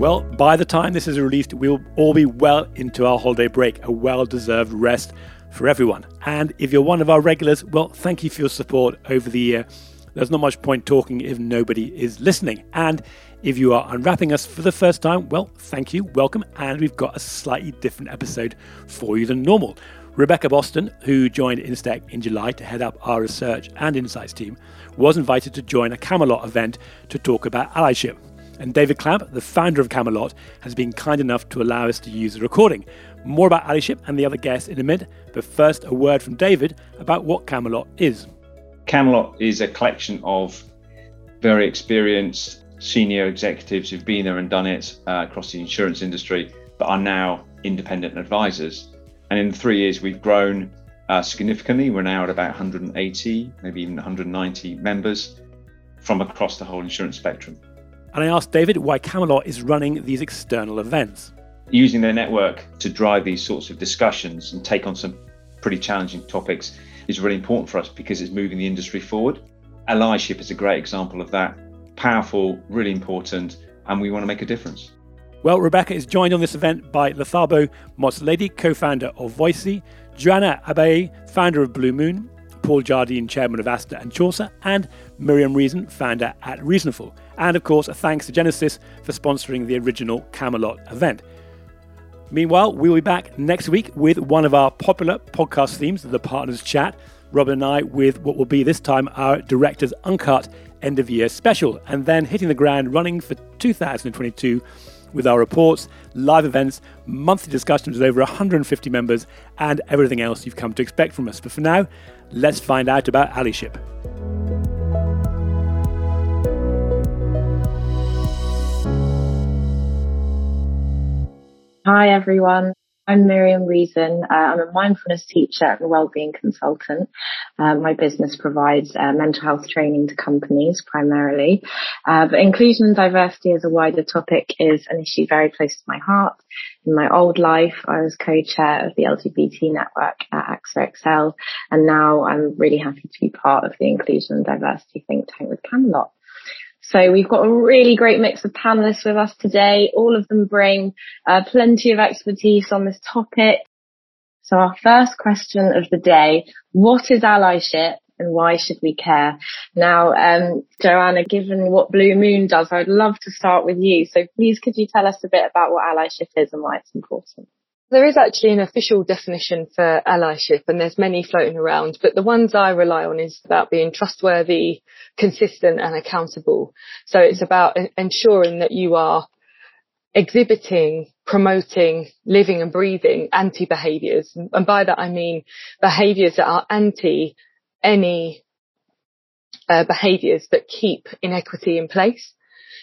Well, by the time this is released, we'll all be well into our holiday break, a well deserved rest for everyone. And if you're one of our regulars, well, thank you for your support over the year. There's not much point talking if nobody is listening. And if you are unwrapping us for the first time, well, thank you, welcome, and we've got a slightly different episode for you than normal. Rebecca Boston, who joined Instech in July to head up our research and insights team, was invited to join a Camelot event to talk about allyship. And David Clapp, the founder of Camelot, has been kind enough to allow us to use the recording. More about allyship and the other guests in a minute, but first, a word from David about what Camelot is. Camelot is a collection of very experienced senior executives who've been there and done it uh, across the insurance industry, but are now independent advisors. And in three years, we've grown uh, significantly. We're now at about 180, maybe even 190 members from across the whole insurance spectrum and I asked David why Camelot is running these external events. Using their network to drive these sorts of discussions and take on some pretty challenging topics is really important for us because it's moving the industry forward. Allyship is a great example of that. Powerful, really important, and we want to make a difference. Well, Rebecca is joined on this event by Lethabo Motsoaledi, co founder of Voicey, Joanna Abaye, founder of Blue Moon, Paul Jardine, chairman of Astor and Chaucer, and Miriam Reason, founder at Reasonful. And of course, thanks to Genesis for sponsoring the original Camelot event. Meanwhile, we'll be back next week with one of our popular podcast themes, the Partners Chat. Robin and I with what will be this time our Director's Uncut End of Year special, and then hitting the ground running for 2022 with our reports, live events, monthly discussions with over 150 members, and everything else you've come to expect from us. But for now, let's find out about allyship. Hi everyone. I'm Miriam Reason. Uh, I'm a mindfulness teacher and wellbeing consultant. Uh, my business provides uh, mental health training to companies primarily, uh, but inclusion and diversity as a wider topic is an issue very close to my heart. In my old life, I was co-chair of the LGBT network at AXA XL, and now I'm really happy to be part of the inclusion and diversity think tank with Camelot. So we've got a really great mix of panelists with us today. All of them bring uh, plenty of expertise on this topic. So our first question of the day, what is allyship and why should we care? Now, um, Joanna, given what Blue Moon does, I'd love to start with you. So please could you tell us a bit about what allyship is and why it's important? There is actually an official definition for allyship and there's many floating around, but the ones I rely on is about being trustworthy, consistent and accountable. So it's about ensuring that you are exhibiting, promoting, living and breathing anti behaviors. And by that I mean behaviors that are anti any uh, behaviors that keep inequity in place.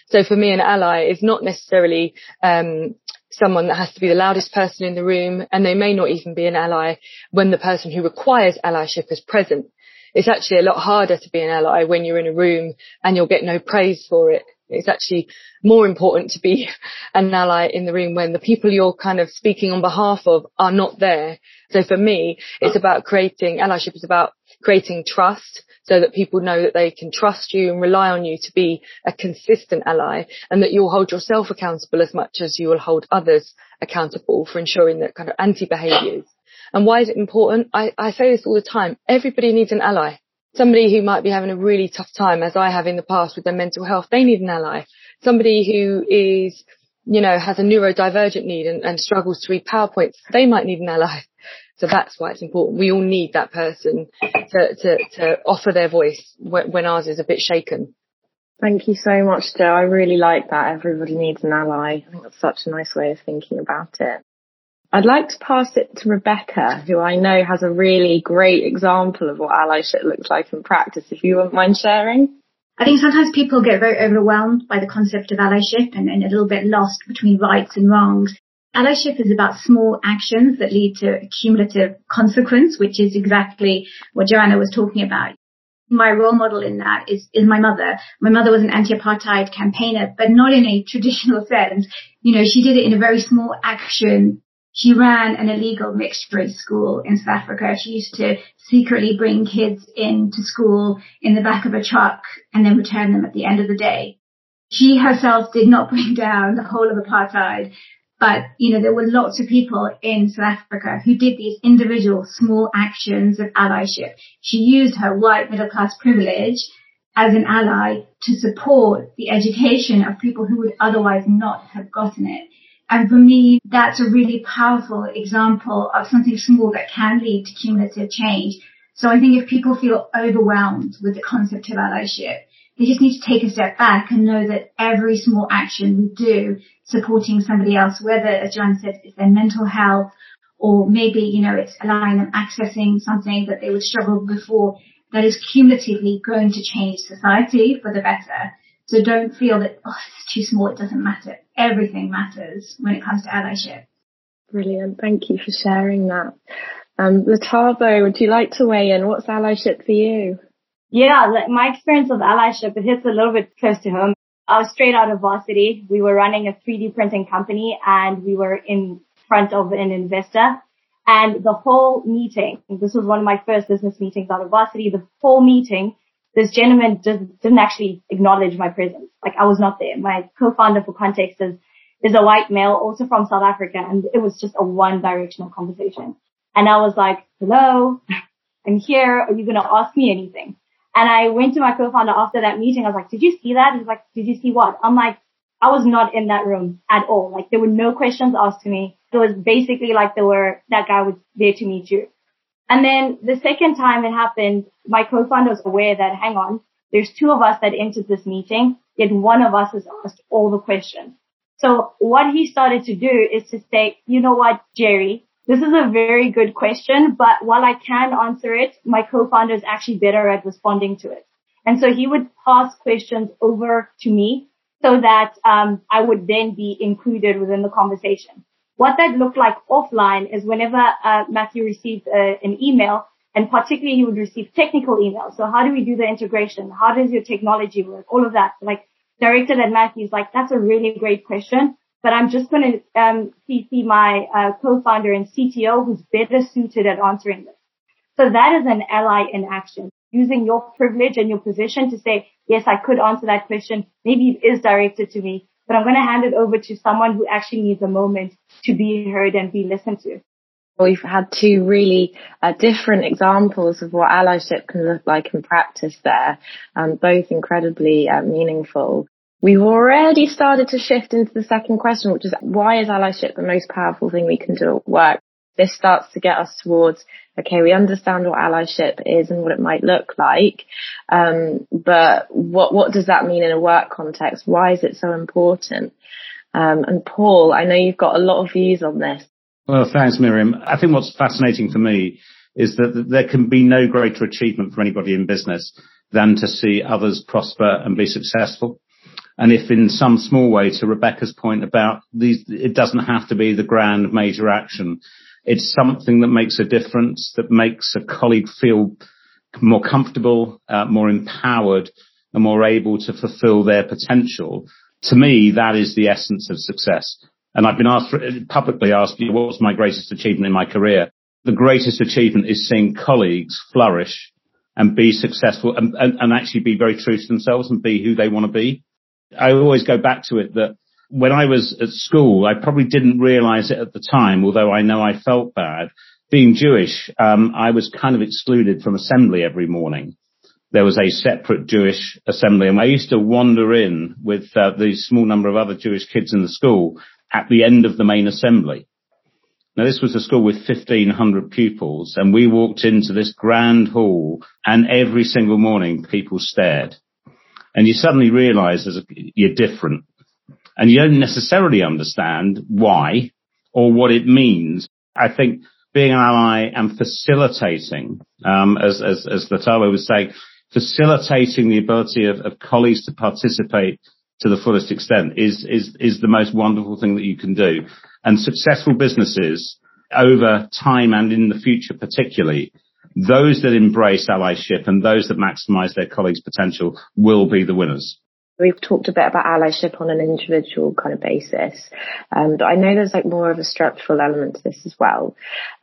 So for me, an ally is not necessarily um, someone that has to be the loudest person in the room, and they may not even be an ally when the person who requires allyship is present. It's actually a lot harder to be an ally when you're in a room and you'll get no praise for it. It's actually more important to be an ally in the room when the people you're kind of speaking on behalf of are not there. So for me, it's about creating allyship is about creating trust so that people know that they can trust you and rely on you to be a consistent ally and that you'll hold yourself accountable as much as you will hold others accountable for ensuring that kind of anti behaviors. And why is it important? I, I say this all the time. Everybody needs an ally. Somebody who might be having a really tough time, as I have in the past with their mental health, they need an ally. Somebody who is, you know, has a neurodivergent need and, and struggles to read PowerPoints, they might need an ally. So that's why it's important. We all need that person to, to, to offer their voice when, when ours is a bit shaken. Thank you so much, Jo. I really like that. Everybody needs an ally. I think that's such a nice way of thinking about it. I'd like to pass it to Rebecca, who I know has a really great example of what allyship looks like in practice, if you wouldn't mind sharing. I think sometimes people get very overwhelmed by the concept of allyship and, and a little bit lost between rights and wrongs. Allyship is about small actions that lead to cumulative consequence, which is exactly what Joanna was talking about. My role model in that is, is my mother. My mother was an anti-apartheid campaigner, but not in a traditional sense. You know, she did it in a very small action. She ran an illegal mixed race school in South Africa. She used to secretly bring kids into school in the back of a truck and then return them at the end of the day. She herself did not bring down the whole of apartheid, but, you know, there were lots of people in South Africa who did these individual small actions of allyship. She used her white middle class privilege as an ally to support the education of people who would otherwise not have gotten it. And for me, that's a really powerful example of something small that can lead to cumulative change. So I think if people feel overwhelmed with the concept of allyship, they just need to take a step back and know that every small action we do supporting somebody else, whether, as Joanne said, it's their mental health or maybe, you know, it's allowing them accessing something that they would struggle before that is cumulatively going to change society for the better. So don't feel that, oh, it's too small, it doesn't matter. Everything matters when it comes to allyship. Brilliant. Thank you for sharing that. Um, Lethabo, would you like to weigh in? What's allyship for you? Yeah, my experience of allyship, it hits a little bit close to home. I was straight out of varsity. We were running a 3D printing company and we were in front of an investor and the whole meeting, this was one of my first business meetings out of varsity, the whole meeting, this gentleman just didn't actually acknowledge my presence. Like I was not there. My co-founder for context is, is a white male, also from South Africa, and it was just a one directional conversation. And I was like, hello, I'm here. Are you going to ask me anything? And I went to my co-founder after that meeting. I was like, did you see that? He's like, did you see what? I'm like, I was not in that room at all. Like there were no questions asked to me. It was basically like there were, that guy was there to meet you. And then the second time it happened, my co-founder was aware that, hang on, there's two of us that entered this meeting, yet one of us has asked all the questions. So what he started to do is to say, you know what, Jerry, this is a very good question, but while I can answer it, my co-founder is actually better at responding to it. And so he would pass questions over to me so that um, I would then be included within the conversation. What that looked like offline is whenever uh, Matthew received uh, an email, and particularly he would receive technical emails. So how do we do the integration? How does your technology work? All of that. Like directed at Matthew's like, that's a really great question but I'm just going to um, CC my uh, co-founder and CTO who's better suited at answering this. So that is an ally in action, using your privilege and your position to say, yes, I could answer that question. Maybe it is directed to me, but I'm going to hand it over to someone who actually needs a moment to be heard and be listened to. We've had two really uh, different examples of what allyship can look like in practice there, um, both incredibly uh, meaningful. We've already started to shift into the second question, which is why is allyship the most powerful thing we can do at work? This starts to get us towards, okay, we understand what allyship is and what it might look like. Um, but what, what does that mean in a work context? Why is it so important? Um, and Paul, I know you've got a lot of views on this. Well, thanks, Miriam. I think what's fascinating for me is that there can be no greater achievement for anybody in business than to see others prosper and be successful. And if in some small way, to Rebecca's point about these, it doesn't have to be the grand major action. It's something that makes a difference, that makes a colleague feel more comfortable, uh, more empowered, and more able to fulfill their potential. To me, that is the essence of success. And I've been asked publicly asked, know, what's my greatest achievement in my career? The greatest achievement is seeing colleagues flourish and be successful and, and, and actually be very true to themselves and be who they want to be. I always go back to it that when I was at school, I probably didn't realize it at the time, although I know I felt bad. Being Jewish, um, I was kind of excluded from assembly every morning. There was a separate Jewish assembly, and I used to wander in with uh, the small number of other Jewish kids in the school at the end of the main assembly. Now, this was a school with 1,500 pupils, and we walked into this grand hall, and every single morning people stared and you suddenly realize you're different and you don't necessarily understand why or what it means. I think being an ally and facilitating, um, as, as, as Lethabo was saying, facilitating the ability of, of colleagues to participate to the fullest extent is, is, is the most wonderful thing that you can do. And successful businesses over time and in the future particularly those that embrace allyship and those that maximize their colleagues' potential will be the winners. We've talked a bit about allyship on an individual kind of basis, um, but I know there's like more of a structural element to this as well.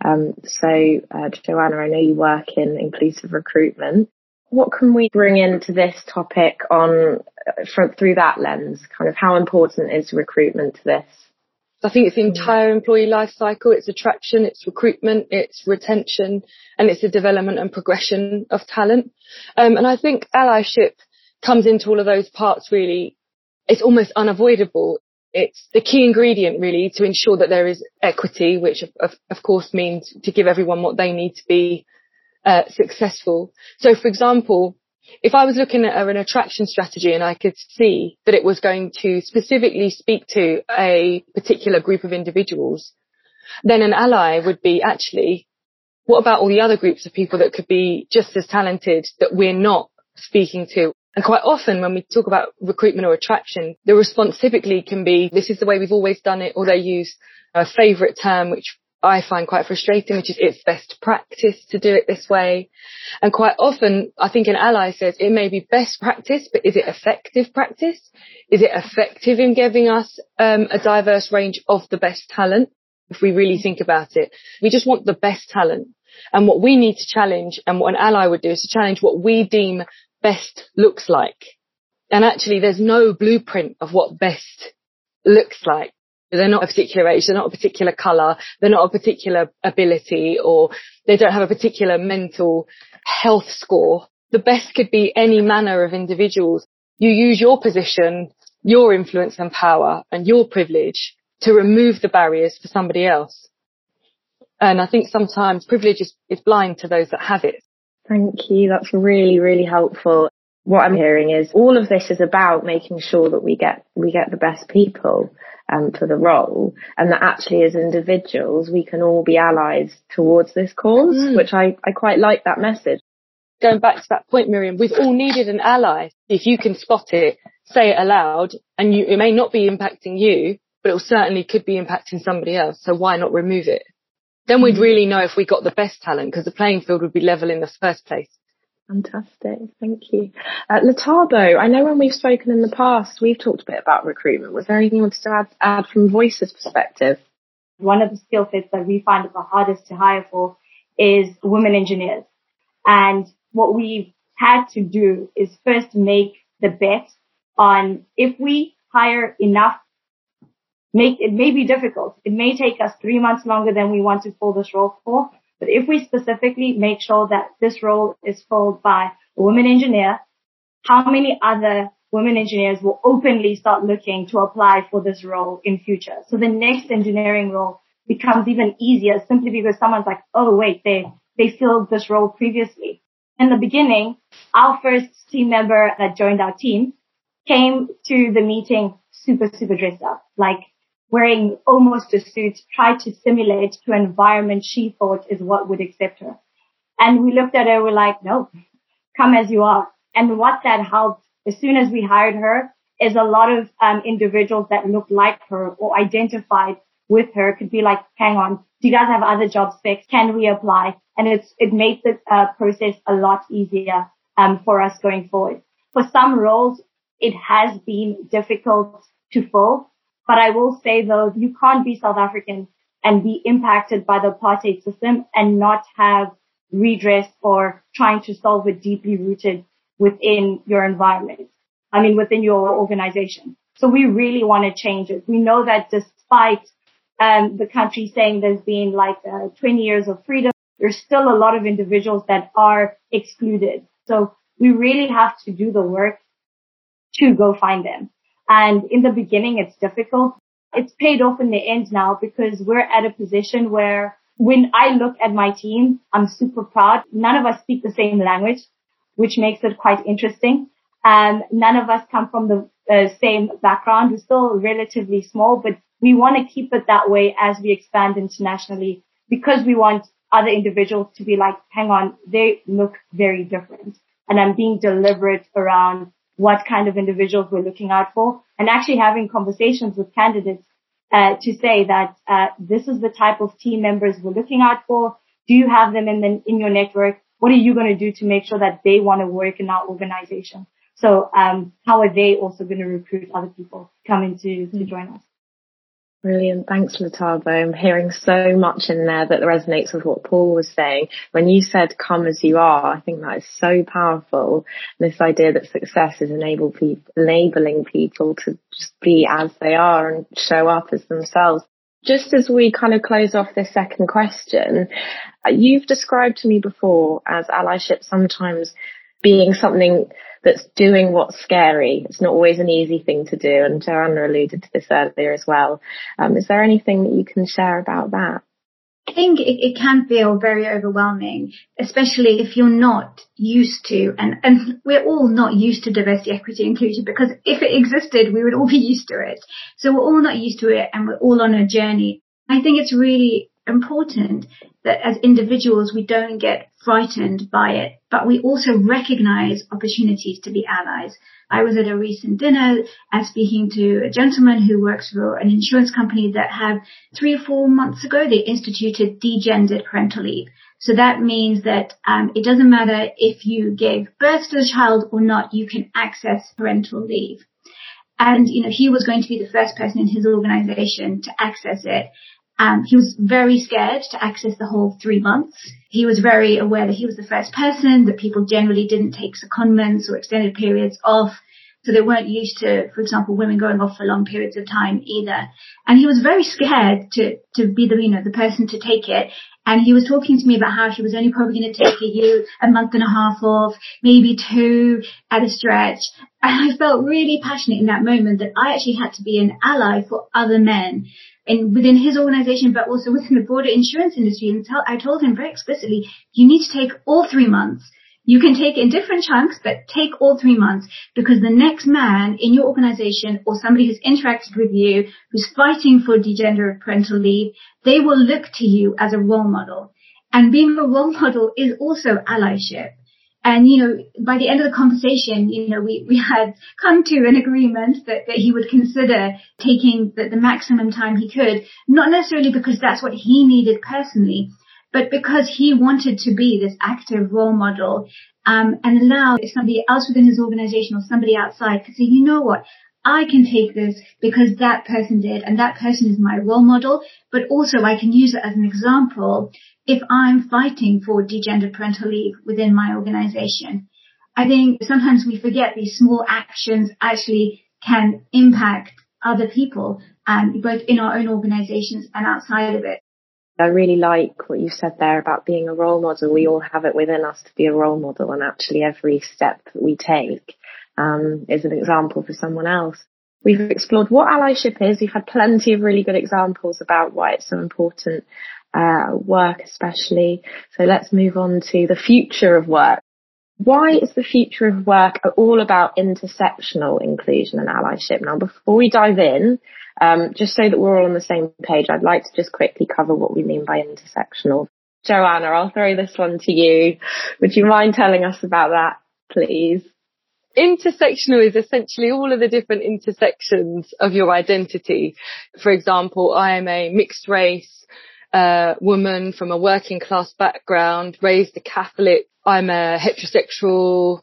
Um, so, uh, Joanna, I know you work in inclusive recruitment. What can we bring into this topic on from, through that lens, kind of how important is recruitment to this? I think it's the entire employee life cycle. It's attraction, it's recruitment, it's retention, and it's the development and progression of talent. Um, and I think allyship comes into all of those parts really. It's almost unavoidable. It's the key ingredient really to ensure that there is equity, which of, of course means to give everyone what they need to be uh, successful. So for example, if I was looking at an attraction strategy and I could see that it was going to specifically speak to a particular group of individuals, then an ally would be actually, what about all the other groups of people that could be just as talented that we're not speaking to? And quite often when we talk about recruitment or attraction, the response typically can be, this is the way we've always done it, or they use a favourite term, which I find quite frustrating, which is it's best practice to do it this way. And quite often, I think an ally says it may be best practice, but is it effective practice? Is it effective in giving us um, a diverse range of the best talent? If we really think about it, we just want the best talent. And what we need to challenge and what an ally would do is to challenge what we deem best looks like. And actually there's no blueprint of what best looks like. They're not a particular age, they're not a particular colour, they're not a particular ability, or they don't have a particular mental health score. The best could be any manner of individuals. You use your position, your influence and power and your privilege to remove the barriers for somebody else. And I think sometimes privilege is, is blind to those that have it. Thank you. That's really, really helpful. What I'm hearing is all of this is about making sure that we get, we get the best people um, for the role and that actually as individuals we can all be allies towards this cause, mm. which I, I quite like that message. Going back to that point, Miriam, we've all needed an ally. If you can spot it, say it aloud and you, it may not be impacting you, but it certainly could be impacting somebody else. So why not remove it? Then we'd mm. really know if we got the best talent because the playing field would be level in the first place. Fantastic. Thank you. Uh, I know when we've spoken in the past, we've talked a bit about recruitment. Was there anything you wanted to add, add from Voicey's perspective? One of the skill sets that we find the hardest to hire for is women engineers. And what we've had to do is first make the bet on if we hire enough, make it may be difficult. It may take us three months longer than we want to fill this role for, but if we specifically make sure that this role is filled by a woman engineer, how many other women engineers will openly start looking to apply for this role in future? So the next engineering role becomes even easier simply because someone's like, oh wait, they, they filled this role previously. In the beginning, our first team member that joined our team came to the meeting super, super dressed up. Like wearing almost a suit, tried to simulate to an environment she thought is what would accept her. And we looked at her, we're like, no, come as you are. And what that helped as soon as we hired her is a lot of um, individuals that looked like her or identified with her could be like, hang on, do you guys have other job specs? Can we apply? And it's, it made the uh, process a lot easier um, for us going forward. For some roles, it has been difficult to fill but I will say though, you can't be South African and be impacted by the apartheid system and not have redress or trying to solve it deeply rooted within your environment. I mean, within your organization. So we really want to change it. We know that despite um, the country saying there's been like uh, 20 years of freedom, there's still a lot of individuals that are excluded. So we really have to do the work to go find them. And in the beginning, it's difficult. It's paid off in the end now because we're at a position where when I look at my team, I'm super proud. None of us speak the same language, which makes it quite interesting. And none of us come from the uh, same background. We're still relatively small, but we want to keep it that way as we expand internationally because we want other individuals to be like, hang on, they look very different. And I'm being deliberate around what kind of individuals we're looking out for and actually having conversations with candidates uh, to say that uh, this is the type of team members we're looking out for. Do you have them in the, in your network? What are you going to do to make sure that they want to work in our organization? So um, how are they also going to recruit other people coming to, to join us? Brilliant. Thanks, Lethabo. I'm hearing so much in there that resonates with what Paul was saying. When you said come as you are, I think that is so powerful. This idea that success is enable pe- enabling people to just be as they are and show up as themselves. Just as we kind of close off this second question, you've described to me before as allyship sometimes being something that's doing what's scary. It's not always an easy thing to do. And Joanna alluded to this earlier as well. Um, is there anything that you can share about that? I think it, it, can feel very overwhelming, especially if you're not used to, and, and we're all not used to diversity, equity, inclusion because if it existed, we would all be used to it. So we're all not used to it and we're all on a journey. I think it's really important that as individuals we don't get frightened by it, but we also recognize opportunities to be allies. I was at a recent dinner and speaking to a gentleman who works for an insurance company that have three or four months ago they instituted degendered parental leave. So that means that um, it doesn't matter if you gave birth to the child or not, you can access parental leave. And, you know, he was going to be the first person in his organization to access it. Um, he was very scared to access the whole three months. He was very aware that he was the first person, that people generally didn't take secondments or extended periods off. So they weren't used to, for example, women going off for long periods of time either. And he was very scared to, to be the, you know, the person to take it. And he was talking to me about how he was only probably going to take a year, a month and a half off, maybe two at a stretch. And I felt really passionate in that moment that I actually had to be an ally for other men and within his organization, but also within the broader insurance industry. And tell, I told him very explicitly, you need to take all three months. You can take in different chunks, but take all three months because the next man in your organization or somebody who's interacted with you, who's fighting for degenerative parental leave, they will look to you as a role model. And being a role model is also allyship. And, you know, by the end of the conversation, you know, we, we had come to an agreement that, that he would consider taking the, the maximum time he could, not necessarily because that's what he needed personally, but because he wanted to be this active role model, um, and allow somebody else within his organization or somebody outside to say, you know what, I can take this because that person did and that person is my role model, but also I can use it as an example if I'm fighting for degendered parental leave within my organization. I think sometimes we forget these small actions actually can impact other people, um, both in our own organizations and outside of it. I really like what you said there about being a role model. We all have it within us to be a role model and actually every step that we take um, is an example for someone else. We've explored what allyship is. We've had plenty of really good examples about why it's so important, uh, work especially. So let's move on to the future of work. Why is the future of work all about intersectional inclusion and allyship? Now, before we dive in, um, just so that we're all on the same page, I'd like to just quickly cover what we mean by intersectional. Joanna, I'll throw this one to you. Would you mind telling us about that, please? Intersectional is essentially all of the different intersections of your identity. For example, I am a mixed race uh, woman from a working class background, raised a Catholic. I'm a heterosexual.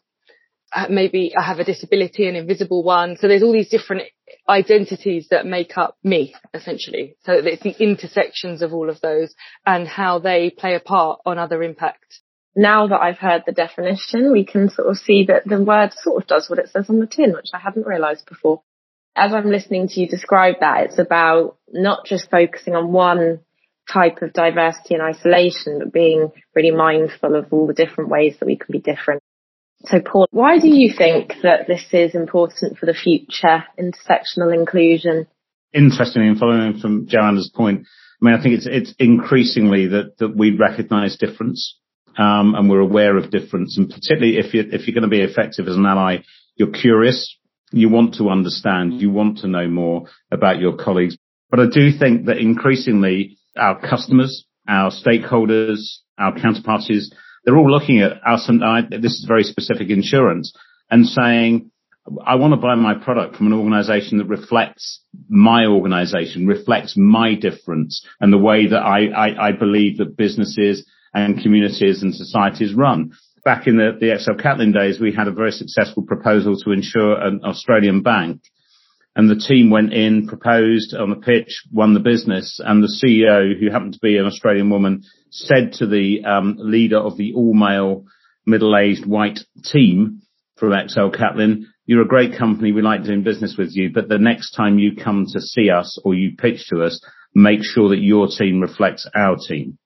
Uh, maybe I have a disability, an invisible one. So there's all these different identities that make up me, essentially. So it's the intersections of all of those and how they play a part on other impacts now that I've heard the definition, we can sort of see that the word sort of does what it says on the tin, which I hadn't realised before. As I'm listening to you describe that, it's about not just focusing on one type of diversity and isolation, but being really mindful of all the different ways that we can be different. So Paul, why do you think that this is important for the future, intersectional inclusion? Interestingly, and following from Joanna's point, I mean, I think it's, it's increasingly that, that we recognise difference um, and we're aware of difference. And particularly if you're, if you're going to be effective as an ally, you're curious, you want to understand, you want to know more about your colleagues. But I do think that increasingly our customers, our stakeholders, our counterparties, they're all looking at us and I, this is very specific insurance and saying, I want to buy my product from an organization that reflects my organization, reflects my difference and the way that I, I, I believe that businesses and communities and societies run. Back in the, the XL Catlin days, we had a very successful proposal to insure an Australian bank and the team went in, proposed on the pitch, won the business, and the CEO, who happened to be an Australian woman, said to the um, leader of the all-male, middle-aged white team from XL Catlin, you're a great company, we like doing business with you, but the next time you come to see us or you pitch to us, make sure that your team reflects our team.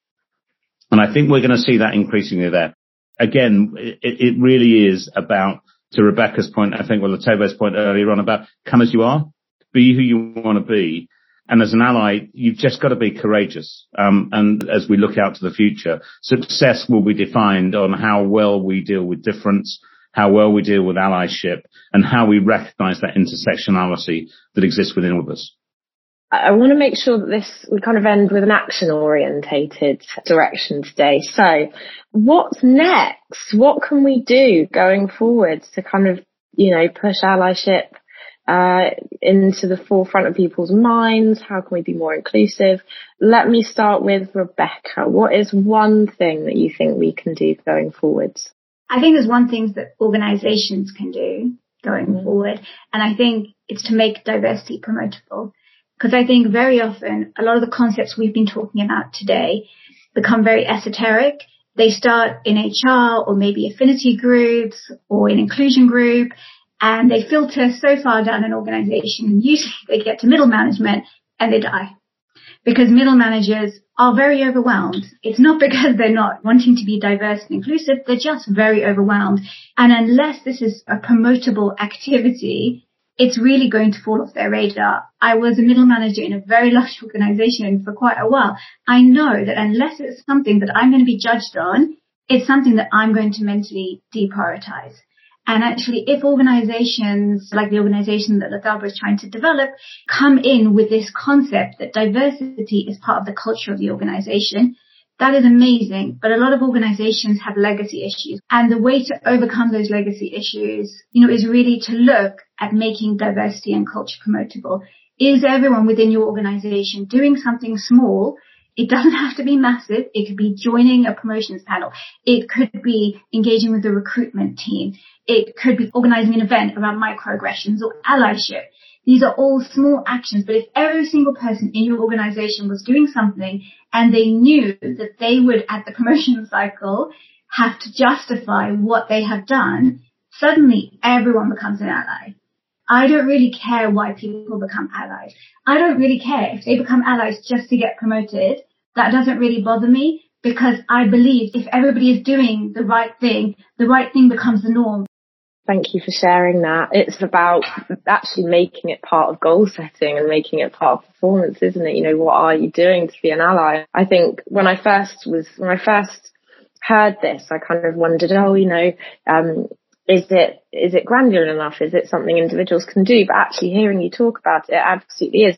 And I think we're going to see that increasingly there. Again, it, it really is about to Rebecca's point, I think, well, Lethabo's point earlier on about come as you are, be who you want to be. And as an ally, you've just got to be courageous. Um, and as we look out to the future, success will be defined on how well we deal with difference, how well we deal with allyship, and how we recognize that intersectionality that exists within all of us. I want to make sure that this, we kind of end with an action orientated direction today. So what's next? What can we do going forward to kind of, you know, push allyship, uh, into the forefront of people's minds? How can we be more inclusive? Let me start with Rebecca. What is one thing that you think we can do going forwards? I think there's one thing that organizations can do going mm-hmm. forward. And I think it's to make diversity promotable. Because I think very often a lot of the concepts we've been talking about today become very esoteric. They start in HR or maybe affinity groups or in inclusion group and they filter so far down an organization and usually they get to middle management and they die. Because middle managers are very overwhelmed. It's not because they're not wanting to be diverse and inclusive, they're just very overwhelmed. And unless this is a promotable activity, it's really going to fall off their radar. I was a middle manager in a very large organization for quite a while. I know that unless it's something that I'm going to be judged on, it's something that I'm going to mentally deprioritize. And actually, if organizations like the organization that Lethabo is trying to develop come in with this concept that diversity is part of the culture of the organization, that is amazing, but a lot of organizations have legacy issues. And the way to overcome those legacy issues, you know, is really to look at making diversity and culture promotable. Is everyone within your organization doing something small? It doesn't have to be massive. It could be joining a promotions panel. It could be engaging with the recruitment team. It could be organizing an event around microaggressions or allyship. These are all small actions, but if every single person in your organization was doing something and they knew that they would at the promotion cycle have to justify what they have done, suddenly everyone becomes an ally. I don't really care why people become allies. I don't really care if they become allies just to get promoted. That doesn't really bother me because I believe if everybody is doing the right thing, the right thing becomes the norm. Thank you for sharing that. It's about actually making it part of goal setting and making it part of performance, isn't it? You know, what are you doing to be an ally? I think when I first was, when I first heard this, I kind of wondered, oh, you know, um, is it, is it granular enough? Is it something individuals can do? But actually hearing you talk about it, it absolutely is.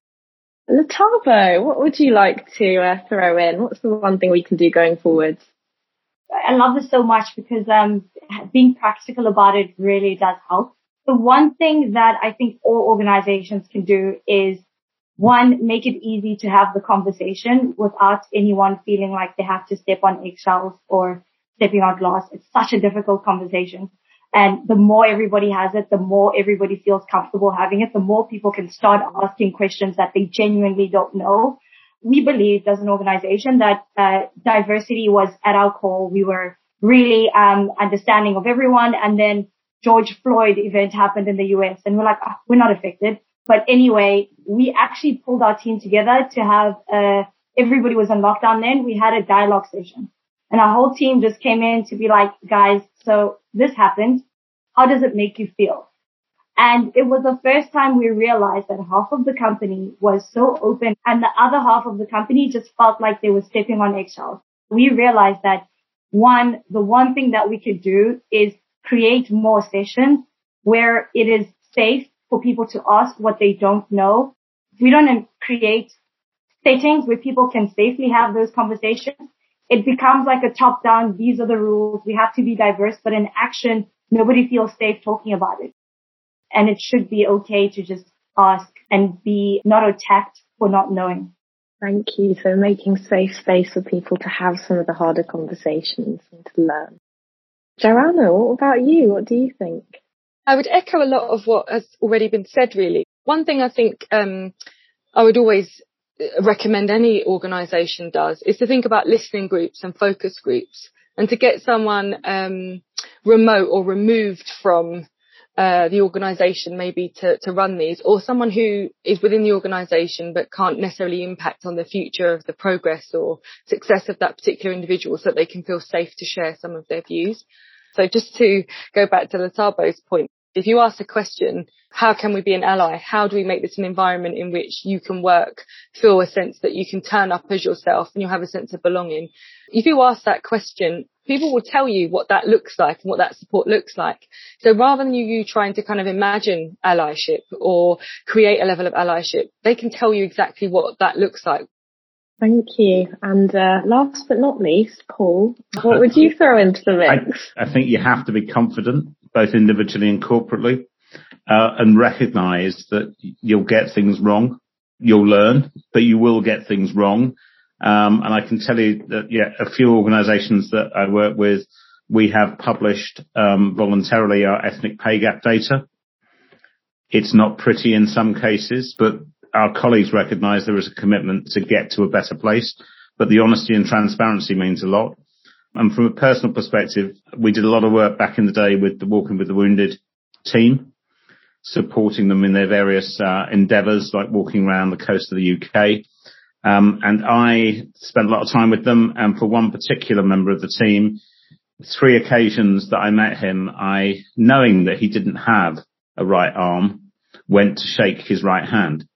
Lethabo, what would you like to uh, throw in? What's the one thing we can do going forwards? I love this so much because um, being practical about it really does help. The one thing that I think all organizations can do is one, make it easy to have the conversation without anyone feeling like they have to step on eggshells or stepping on glass. It's such a difficult conversation. And the more everybody has it, the more everybody feels comfortable having it, the more people can start asking questions that they genuinely don't know we believed as an organization that uh, diversity was at our core. We were really um, understanding of everyone. And then George Floyd event happened in the US and we're like, oh, we're not affected. But anyway, we actually pulled our team together to have, uh, everybody was on lockdown then. We had a dialogue session and our whole team just came in to be like, guys, so this happened. How does it make you feel? And it was the first time we realized that half of the company was so open and the other half of the company just felt like they were stepping on eggshells. We realized that one, the one thing that we could do is create more sessions where it is safe for people to ask what they don't know. If We don't create settings where people can safely have those conversations. It becomes like a top down. These are the rules. We have to be diverse, but in action, nobody feels safe talking about it and it should be okay to just ask and be not attacked for not knowing. Thank you. So making safe space for people to have some of the harder conversations and to learn. Joanna, what about you? What do you think? I would echo a lot of what has already been said really. One thing I think um, I would always uh, recommend any organisation does is to think about listening groups and focus groups and to get someone um, remote or removed from uh, the organisation maybe to, to run these or someone who is within the organisation but can't necessarily impact on the future of the progress or success of that particular individual so that they can feel safe to share some of their views. So just to go back to Lethabo's point, if you ask the question, how can we be an ally? How do we make this an environment in which you can work, feel a sense that you can turn up as yourself and you'll have a sense of belonging? If you ask that question, people will tell you what that looks like and what that support looks like. So rather than you, you trying to kind of imagine allyship or create a level of allyship, they can tell you exactly what that looks like. Thank you. And uh, last but not least, Paul, what would you throw into the mix? I, I think you have to be confident both individually and corporately, uh, and recognize that you'll get things wrong. You'll learn, but you will get things wrong. Um, and I can tell you that, yeah, a few organizations that I work with, we have published, um, voluntarily our ethnic pay gap data. It's not pretty in some cases, but our colleagues recognize there is a commitment to get to a better place, but the honesty and transparency means a lot. And from a personal perspective, we did a lot of work back in the day with the Walking with the Wounded team, supporting them in their various uh, endeavours, like walking around the coast of the UK. Um, and I spent a lot of time with them. And for one particular member of the team, three occasions that I met him, I, knowing that he didn't have a right arm, went to shake his right hand.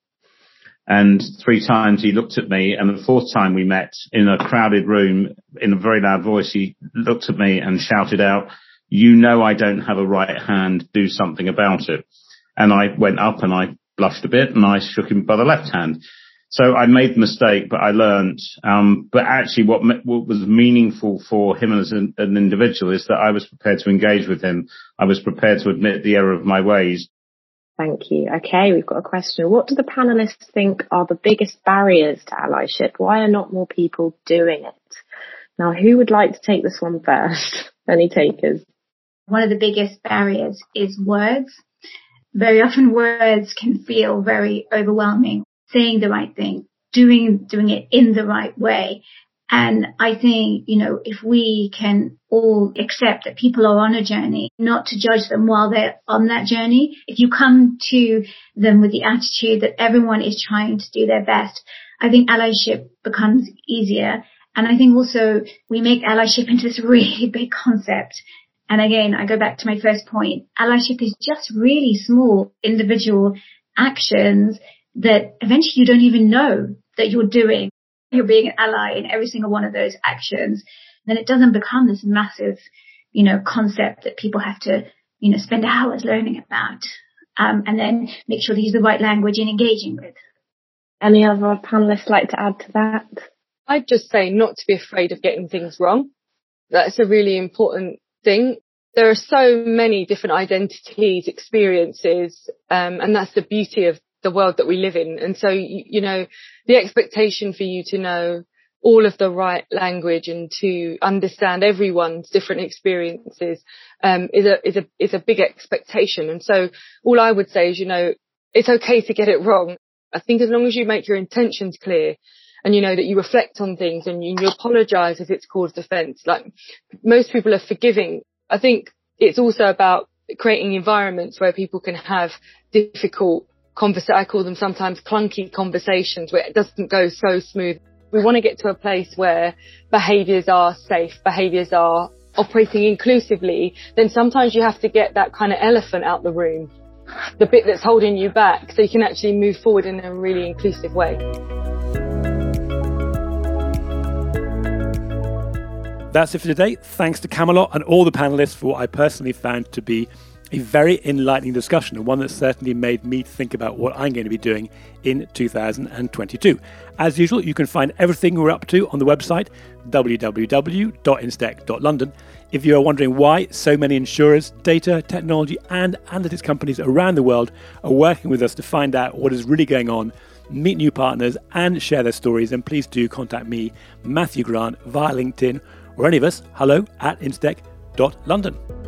And three times he looked at me and the fourth time we met in a crowded room in a very loud voice, he looked at me and shouted out, you know, I don't have a right hand, do something about it. And I went up and I blushed a bit and I shook him by the left hand. So I made the mistake, but I learned. Um, but actually what, what was meaningful for him as an, an individual is that I was prepared to engage with him. I was prepared to admit the error of my ways Thank you. Okay, we've got a question. What do the panelists think are the biggest barriers to allyship? Why are not more people doing it? Now, who would like to take this one first? Any takers? One of the biggest barriers is words. Very often words can feel very overwhelming. Saying the right thing, doing, doing it in the right way and I think, you know, if we can all accept that people are on a journey, not to judge them while they're on that journey, if you come to them with the attitude that everyone is trying to do their best, I think allyship becomes easier. And I think also we make allyship into this really big concept. And again, I go back to my first point. Allyship is just really small individual actions that eventually you don't even know that you're doing you're being an ally in every single one of those actions, then it doesn't become this massive, you know, concept that people have to, you know, spend hours learning about. Um, and then make sure they use the right language in engaging with. Any other panelists like to add to that? I'd just say not to be afraid of getting things wrong. That's a really important thing. There are so many different identities, experiences, um, and that's the beauty of the world that we live in. And so, you, you know, the expectation for you to know all of the right language and to understand everyone's different experiences um, is a is a is a big expectation. And so, all I would say is, you know, it's okay to get it wrong. I think as long as you make your intentions clear and you know that you reflect on things and you, you apologize if it's caused offense, like most people are forgiving. I think it's also about creating environments where people can have difficult conversa- I call them sometimes clunky conversations where it doesn't go so smooth. We want to get to a place where behaviors are safe, behaviors are operating inclusively, then sometimes you have to get that kind of elephant out the room, the bit that's holding you back so you can actually move forward in a really inclusive way. That's it for today. Thanks to Camelot and all the panelists for what I personally found to be a very enlightening discussion and one that certainly made me think about what I'm going to be doing in 2022. As usual, you can find everything we're up to on the website www.instech.london. If you are wondering why so many insurers, data, technology, and analytics companies around the world are working with us to find out what is really going on, meet new partners, and share their stories, then please do contact me, Matthew Grant, via LinkedIn, or any of us, hello at instech.london.